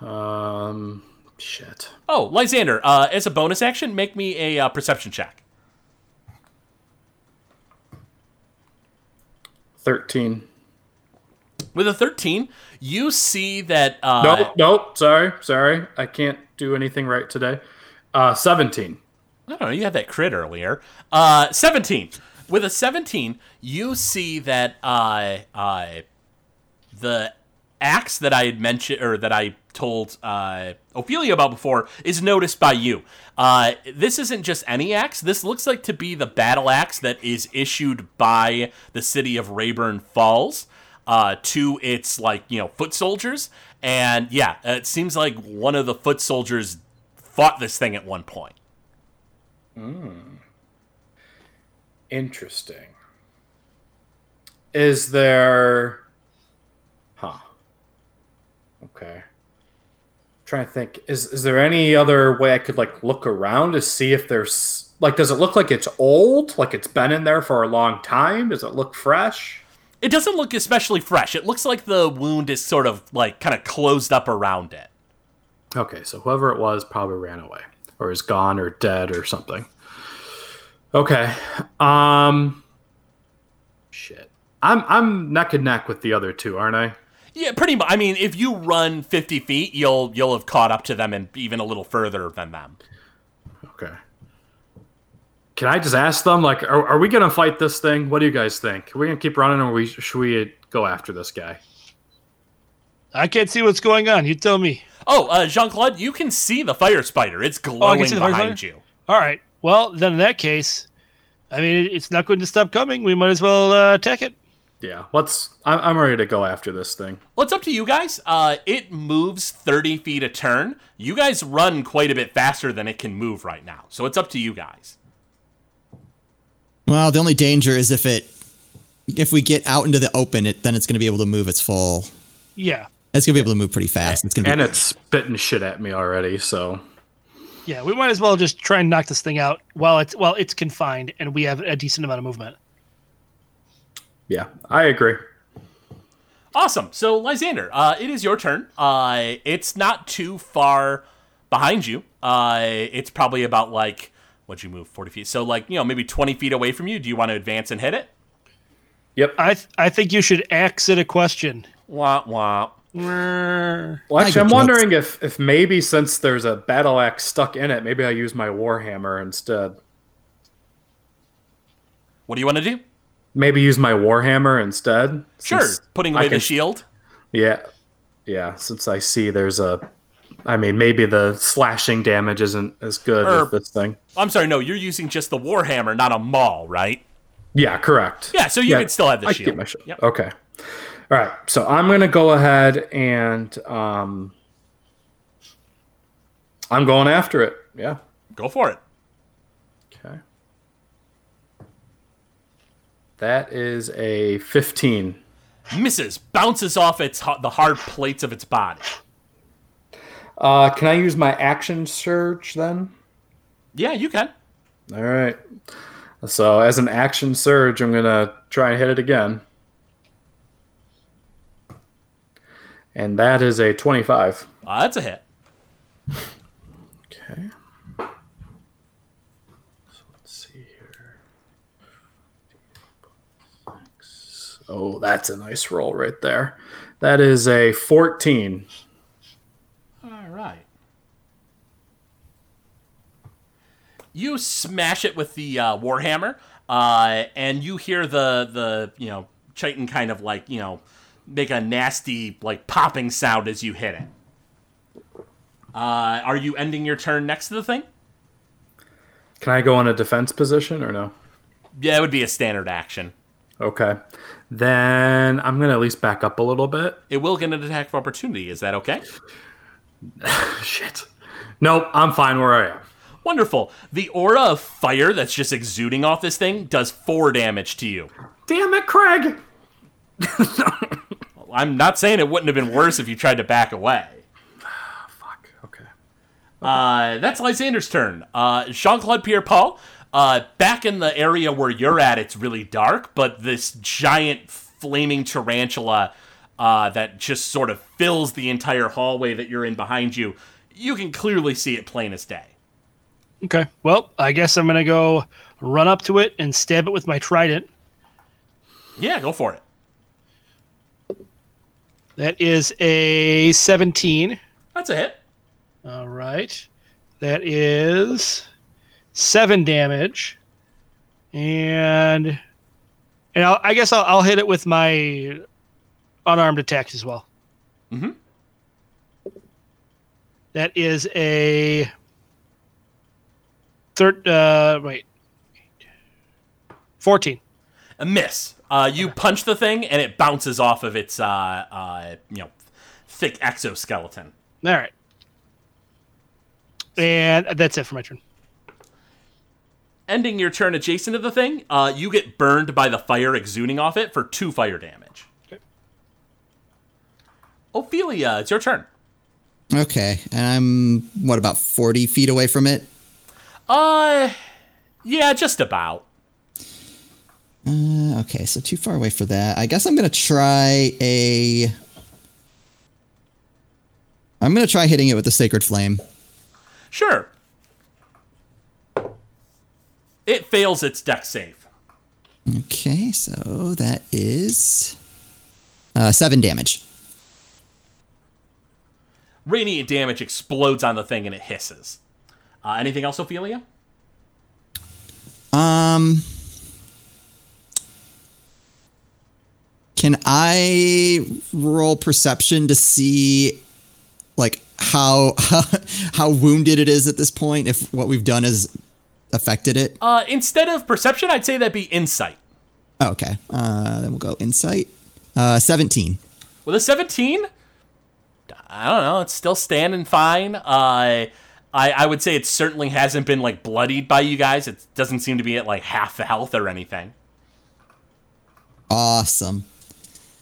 Um, shit. Oh, Lysander, uh, as a bonus action, make me a uh, perception check. Thirteen. With a 13, you see that. Uh, Nope. Nope. Sorry. Sorry. I can't do anything right today. Uh, seventeen. I don't know, you had that crit earlier. Uh, 17. With a 17, you see that uh, uh, the axe that I had mentioned, or that I told uh, Ophelia about before, is noticed by you. Uh, this isn't just any axe. This looks like to be the battle axe that is issued by the city of Rayburn Falls uh, to its, like, you know, foot soldiers. And yeah, it seems like one of the foot soldiers fought this thing at one point. Interesting. Is there? Okay. trying to think. Is is there any other way I could like look around to see if there's like? Does it look like it's old? Like it's been in there for a long time? Does it look fresh? It doesn't look especially fresh. It looks like the wound is sort of like kind of closed up around it. Okay, so whoever it was probably ran away or is gone or dead or something. Okay. Um shit. I'm I'm neck and neck with the other two, aren't I? Yeah, pretty much. I mean, if you run 50 feet, you'll you'll have caught up to them and even a little further than them. Okay. Can I just ask them like are, are we going to fight this thing? What do you guys think? Are we going to keep running or we should we go after this guy? I can't see what's going on. You tell me. Oh, uh, Jean Claude, you can see the fire spider. It's Oh, I glowing can see the fire behind spider? you. All right. Well, then in that case, I mean, it's not going to stop coming. We might as well uh, attack it. Yeah, let's I'm, I'm ready to go after this thing. Well, it's up to you guys. Uh, it moves 30 feet a turn. You guys run quite a bit faster than it can move right now. So it's up to you guys. Well, the only danger is if it if we get out into the open, it then it's going to be able to move its full. Yeah. It's going to be able to move pretty fast. It's going to And be it's spitting shit at me already, so Yeah. We might as well just try and knock this thing out while it's while it's confined and we have a decent amount of movement. Yeah, I agree. Awesome. So, Lysander, uh, it is your turn. Uh, it's not too far behind you. Uh, it's probably about like, what'd you move? 40 feet. So, like, you know, maybe 20 feet away from you. Do you want to advance and hit it? Yep. I th- I think you should axe it a question. Wah, wah. Well, I actually, get I'm wondering if if maybe since there's a battle axe stuck in it, maybe I use my warhammer instead. What do you want to do? Maybe use my warhammer instead. Sure. Putting away the shield. Yeah, yeah. Since I see there's a, I mean, maybe the slashing damage isn't as good Or- with this thing. I'm sorry, no, you're using just the Warhammer, not a maul, right? Yeah, correct. Yeah, so you can still have the I can shield. get my shield. Yep. Okay. All right. So I'm gonna go ahead and um, I'm going after it. Yeah. Go for it. That is a 15. Misses, bounces off its the hard plates of its body. Uh, can I use my action surge then? Yeah, you can. All right. So as an action surge, I'm gonna try and hit it again. And that is a 25. Uh, that's a hit. Okay. So let's see here. Six. Oh, that's a nice roll right there. That is a 14. All right. You smash it with the uh, warhammer, uh, and you hear the the you know chitin kind of like you know make a nasty like popping sound as you hit it. Uh, are you ending your turn next to the thing? Can I go in a defense position or no? Yeah, it would be a standard action. Okay. Then I'm going to at least back up a little bit. It will get an attack of opportunity. Is that okay? Shit. Nope, I'm fine where I am. Wonderful. The aura of fire that's just exuding off this thing does four damage to you. Damn it, Craig! I'm not saying it wouldn't have been worse if you tried to back away. Fuck. Okay. Uh, that's Lysander's turn. Uh, Jean Claude Pierre Paul, uh, back in the area where you're at, it's really dark, but this giant flaming tarantula uh, that just sort of fills the entire hallway that you're in behind you, you can clearly see it plain as day. Okay. Well, I guess I'm gonna go run up to it and stab it with my trident. Yeah, go for it. That is a 17. That's a hit. All right. That is seven damage, and and I'll, I guess I'll, I'll hit it with my unarmed attacks as well. Mhm. That is a third. Uh, wait, fourteen. A miss. Uh, you punch the thing, and it bounces off of its, uh, uh, you know, thick exoskeleton. All right. And that's it for my turn. Ending your turn adjacent to the thing, uh, you get burned by the fire exuding off it for two fire damage. Okay. Ophelia, it's your turn. Okay, and I'm what about forty feet away from it? Uh, yeah, just about. Uh, okay, so too far away for that. I guess I'm gonna try a. I'm gonna try hitting it with the sacred flame. Sure. It fails its Dex save. Okay, so that is uh, seven damage. Radiant damage explodes on the thing and it hisses. Uh, anything else, Ophelia? Um, can I roll perception to see, like how how, how wounded it is at this point? If what we've done has affected it. Uh, instead of perception, I'd say that'd be insight. Okay, uh, then we'll go insight. Uh, seventeen. With a 17, I don't know. It's still standing fine. Uh, I I would say it certainly hasn't been like bloodied by you guys. It doesn't seem to be at like half the health or anything. Awesome.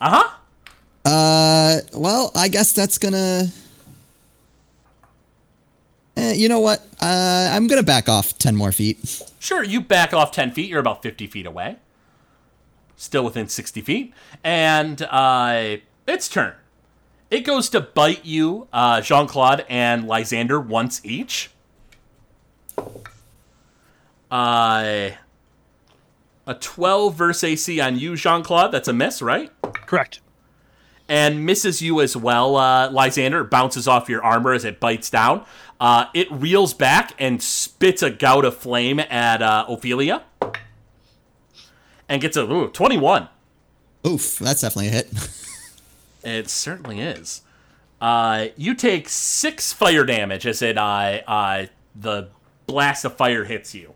Uh huh. Uh, well, I guess that's gonna. Eh, you know what? Uh, I'm gonna back off ten more feet. Sure, you back off 10 feet. You're about 50 feet away. Still within 60 feet. And uh, its turn. It goes to bite you, uh, Jean Claude and Lysander, once each. Uh, a 12 versus AC on you, Jean Claude. That's a miss, right? Correct. and misses you as well, uh, Lysander. Bounces off your armor as it bites down. Uh, it reels back and spits a gout of flame at uh, Ophelia. And gets a ooh, 21. Oof, that's definitely a hit. It certainly is. Uh, you take six fire damage as it uh, uh, the blast of fire hits you.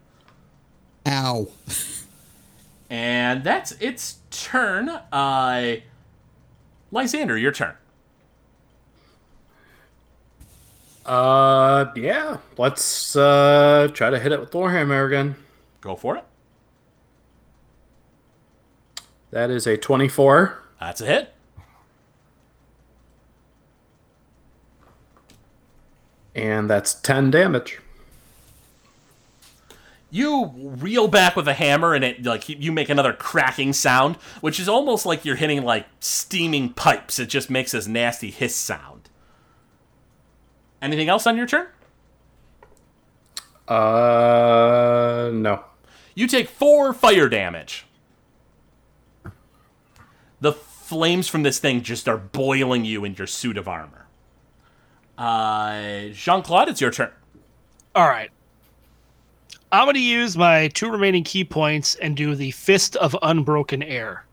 Ow. And that's its turn. Uh, Lysander, your turn. Uh, yeah. Let's uh try to hit it with Warhammer again. Go for it. That is a 24. That's a hit. And that's 10 damage. You reel back with a hammer, and it like you make another cracking sound, which is almost like you're hitting like steaming pipes. It just makes this nasty hiss sound. Anything else on your turn? Uh, no. You take four fire damage. The flames from this thing just are boiling you in your suit of armor. Uh, Jean Claude, it's your turn. All right. I'm going to use my two remaining ki points and do the Fist of Unbroken Air.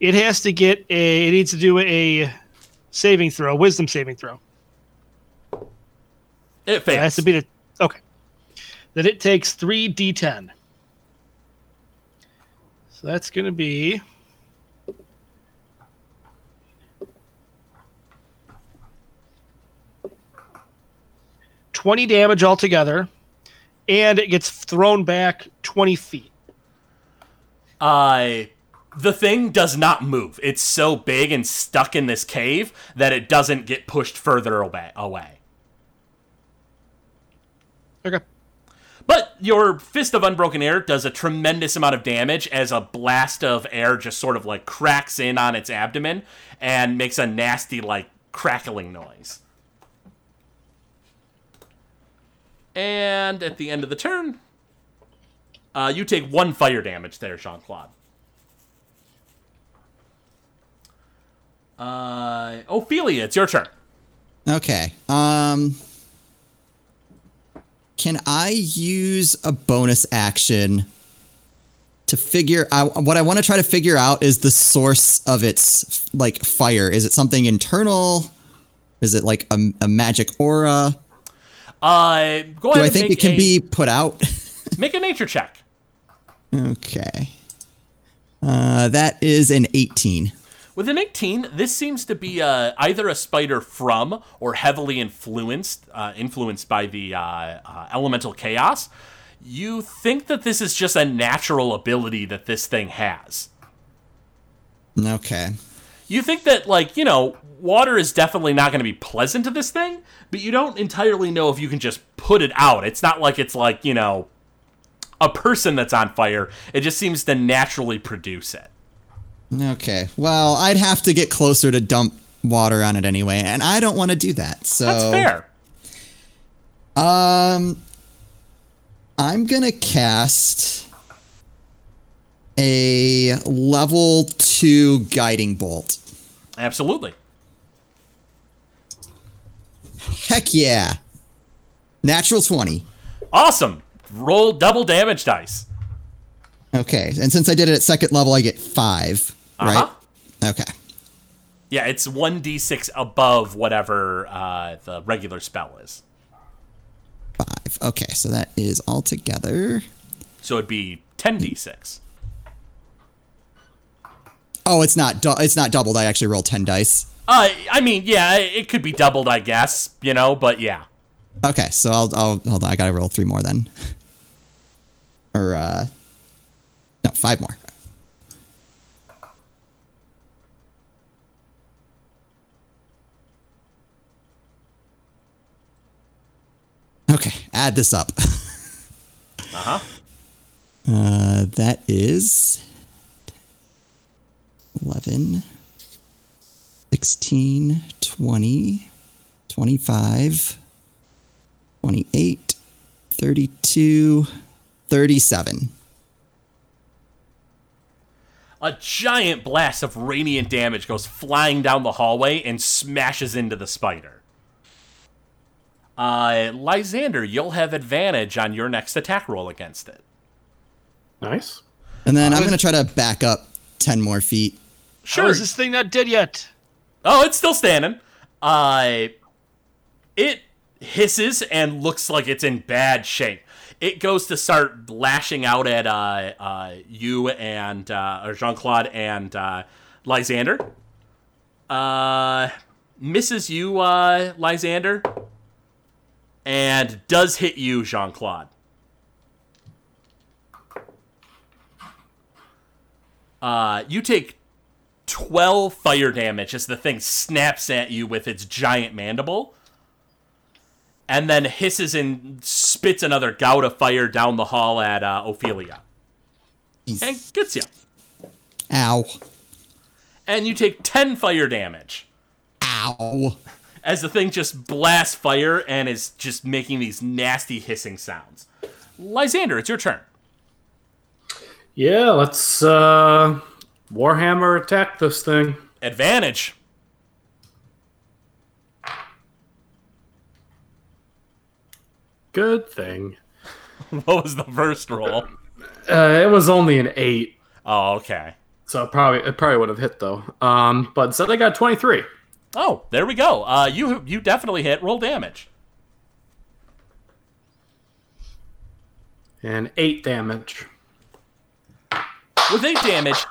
It has to get a. It needs to do a saving throw, wisdom saving throw. It It fails. has to be the. Okay. Then it takes three d10. So that's going to be. Twenty damage altogether, and it gets thrown back twenty feet. Uh, the thing does not move. It's so big and stuck in this cave that it doesn't get pushed further away. Away. Okay. But your Fist of Unbroken Air does a tremendous amount of damage as a blast of air just sort of like cracks in on its abdomen and makes a nasty, like, crackling noise. And at the end of the turn, uh, you take one fire damage there, Jean Claude. Uh, Ophelia, it's your turn. Okay. Um can I use a bonus action to figure out what I want to try to figure out is the source of its like fire. Is it something internal? Is it like a, a magic aura? Uh, go ahead Do I think it can a, be put out? make a nature check. okay. Uh, that is an 18. With an 18, this seems to be uh, either a spider from or heavily influenced uh, influenced by the uh, uh, elemental chaos. You think that this is just a natural ability that this thing has. Okay. You think that, like, you know, water is definitely not going to be pleasant to this thing, but you don't entirely know if you can just put it out. It's not like it's like, you know, a person that's on fire. It just seems to naturally produce it. Okay. Well, I'd have to get closer to dump water on it anyway, and I don't want to do that. So That's fair. Um, I'm gonna cast a level two guiding bolt. Absolutely. Heck yeah! Natural twenty. Awesome. Roll double damage dice. Okay, and since I did it at second level, I get 5 Uh-huh. Right. Okay. Yeah, it's 1d6 above whatever uh, the regular spell is. Five. Okay, so that is all together. So it'd be 10d6. Oh, it's not. Du- it's not doubled. I actually rolled ten dice. Uh, I mean, yeah, it could be doubled, I guess, you know, but yeah. Okay, so I'll, I'll hold on. I gotta roll three more then. Or uh, no, five more. Okay, add this up. Uh-huh. Uh, that is 11, 16, 20, 25, 28, 32, 37. A giant blast of radiant damage goes flying down the hallway and smashes into the spider. Uh, Lysander, you'll have advantage on your next attack roll against it. Nice. And then I'm going to try to back up 10 more feet. Sure. How is this thing not dead yet? Oh, it's still standing. Uh, it hisses and looks like it's in bad shape. It goes to start lashing out at uh, uh, you and uh, or Jean Claude and uh, Lysander. Uh, misses you, uh, Lysander. And does hit you, Jean Claude. Uh, you take 12 fire damage as the thing snaps at you with its giant mandible and then hisses and spits another gout of fire down the hall at uh, Ophelia and gets you. Ow. And you take 10 fire damage Ow. As the thing just blasts fire and is just making these nasty hissing sounds. Lysander, it's your turn. Yeah, let's uh Warhammer attack this thing. Advantage. Good thing. What was the first roll? Uh, it was only an eight, Oh, okay. so probably it probably would have hit though. Um, but instead I got twenty three. Oh, there we go. Uh, you you definitely hit. Roll damage. And eight damage. With eight damage,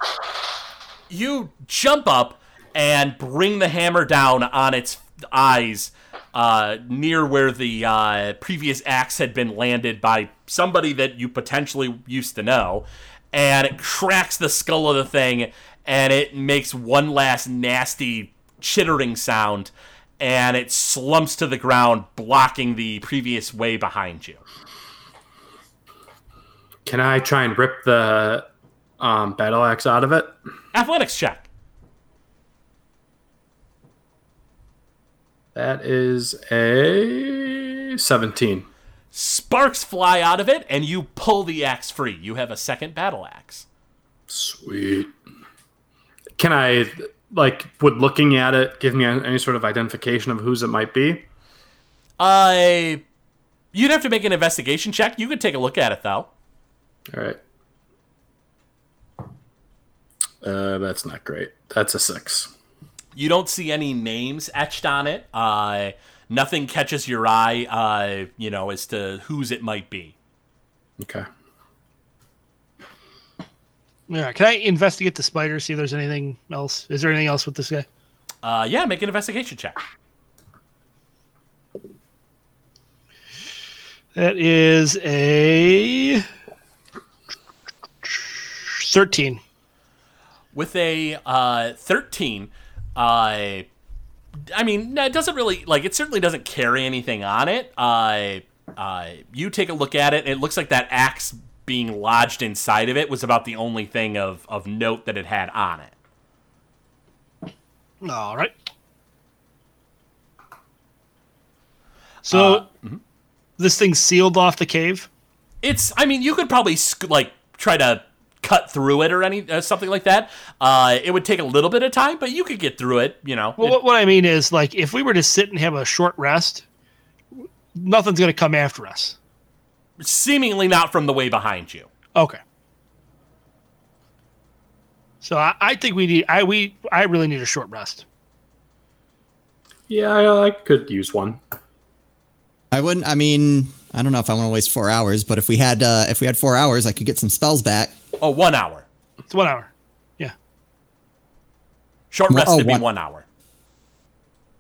you jump up and bring the hammer down on its eyes uh, near where the uh, previous axe had been landed by somebody that you potentially used to know. And it cracks the skull of the thing, and it makes one last nasty chittering sound, and it slumps to the ground, blocking the previous way behind you. Can I try and rip the um, battle axe out of it? Athletics check. That is a seventeen. Sparks fly out of it, and you pull the axe free. You have a second battle axe. Sweet. Can I like would looking at it give me any sort of identification of whose it might be? Uh, you'd have to make an investigation check. You could take a look at it, though. All right. Uh, that's not great. That's a six. You don't see any names etched on it. Uh, nothing catches your eye, uh, you know, as to whose it might be. Okay. Yeah, can I investigate the spider? See if there's anything else. Is there anything else with this guy? Uh, yeah, make an investigation check. That is a thirteen. With a uh, 13, uh, I mean, it doesn't really, like, it certainly doesn't carry anything on it. Uh, uh, you take a look at it, it looks like that axe being lodged inside of it was about the only thing of, of note that it had on it. All right. So Uh, this thing sealed off the cave. It's, I mean, you could probably, sc- like, try to cut through it or any uh, something like that. Uh, it would take a little bit of time, but you could get through it, you know. Well, It- what, what I mean is, like, if we were to sit and have a short rest, nothing's going to come after us. Seemingly not from the way behind you. Okay. So I, I think we need. I we I really need a short rest. Yeah, I, I could use one. I wouldn't. I mean, I don't know if I want to waste four hours, but if we had uh, if we had four hours, I could get some spells back. Oh, one hour. It's one hour. Yeah. Short Well, rest oh, would be one- one hour.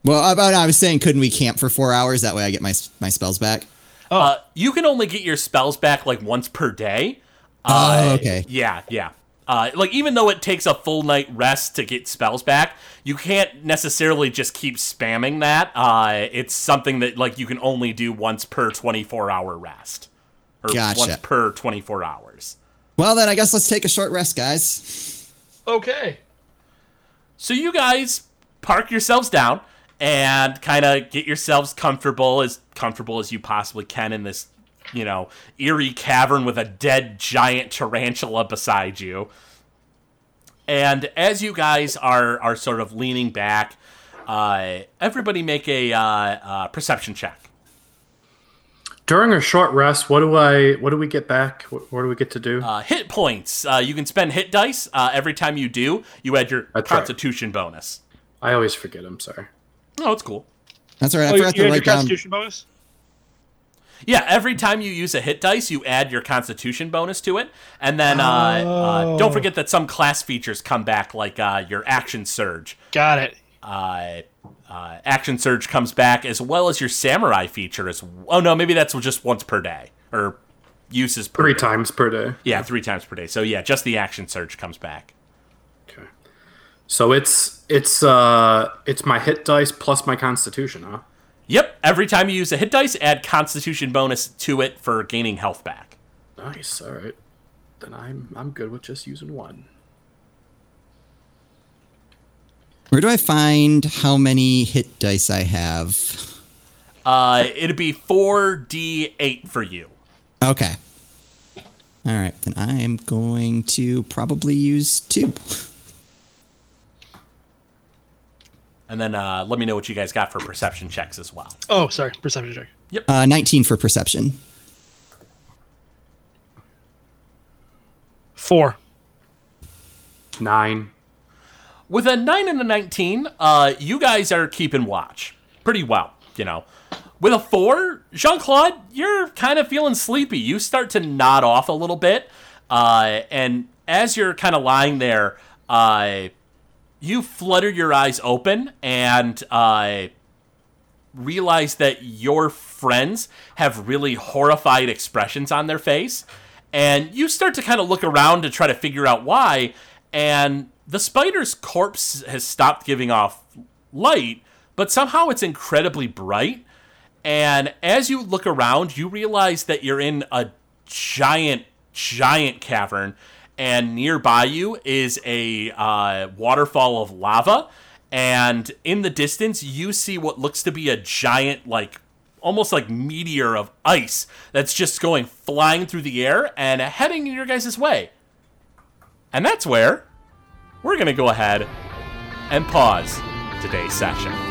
Well, I, I was saying, couldn't we camp for four hours? That way, I get my my spells back. Uh, you can only get your spells back like once per day. Oh, Uh, okay. Yeah, yeah. Uh, like even though it takes a full night rest to get spells back, you can't necessarily just keep spamming that. Uh, it's something that like you can only do once per twenty four hour rest, or Gotcha. once per twenty four hours. Well, then I guess let's take a short rest, guys. Okay. So you guys park yourselves down and kind of get yourselves comfortable as comfortable as you possibly can in this, you know, eerie cavern with a dead giant tarantula beside you. And as you guys are are sort of leaning back, uh, everybody make a uh, uh, perception check. During a short rest, what do I? What do we get back? What, what do we get to do? Uh, hit points. Uh, you can spend hit dice. Uh, every time you do, you add your That's right. Constitution bonus. I always forget. I'm sorry. Oh, it's cool. That's all right. I Oh, you, forgot you to had your write down. Constitution bonus. Yeah, every time you use a hit dice, you add your Constitution bonus to it, and then uh, uh, don't forget that some class features come back, like uh, your Action Surge. Got it. Uh, uh, action surge comes back as well as your samurai feature as oh no maybe that's just once per day or uses per Three day. times per day. yeah three times per day so yeah just the action surge comes back Okay. So it's it's uh it's my hit dice plus my constitution, huh? Yep every time you use a hit dice add constitution bonus to it for gaining health back Nice. All right. Then I'm I'm good with just using one. Where do I find how many hit dice I have? uh, it'd be 4d8 for you Okay. All right, then I am going to probably use two. And then uh, let me know what you guys got for perception checks as well Oh, sorry. Perception check. Yep. Uh, 19 for perception. Four. Nine. With a 9 and a 19, uh, you guys are keeping watch pretty well, you know. With a 4, Jean Claude, you're kind of feeling sleepy. You start to nod off a little bit. Uh, and as you're kind of lying there, uh, you flutter your eyes open and uh, realize that your friends have really horrified expressions on their face. And you start to kind of look around to try to figure out why. And the spider's corpse has stopped giving off light, but somehow it's incredibly bright. And as you look around, you realize that you're in a giant, giant cavern. And nearby you is a uh, waterfall of lava. And in the distance, you see what looks to be a giant, like almost like meteor of ice that's just going flying through the air and heading your guys' way. And that's where we're going to go ahead and pause today's session.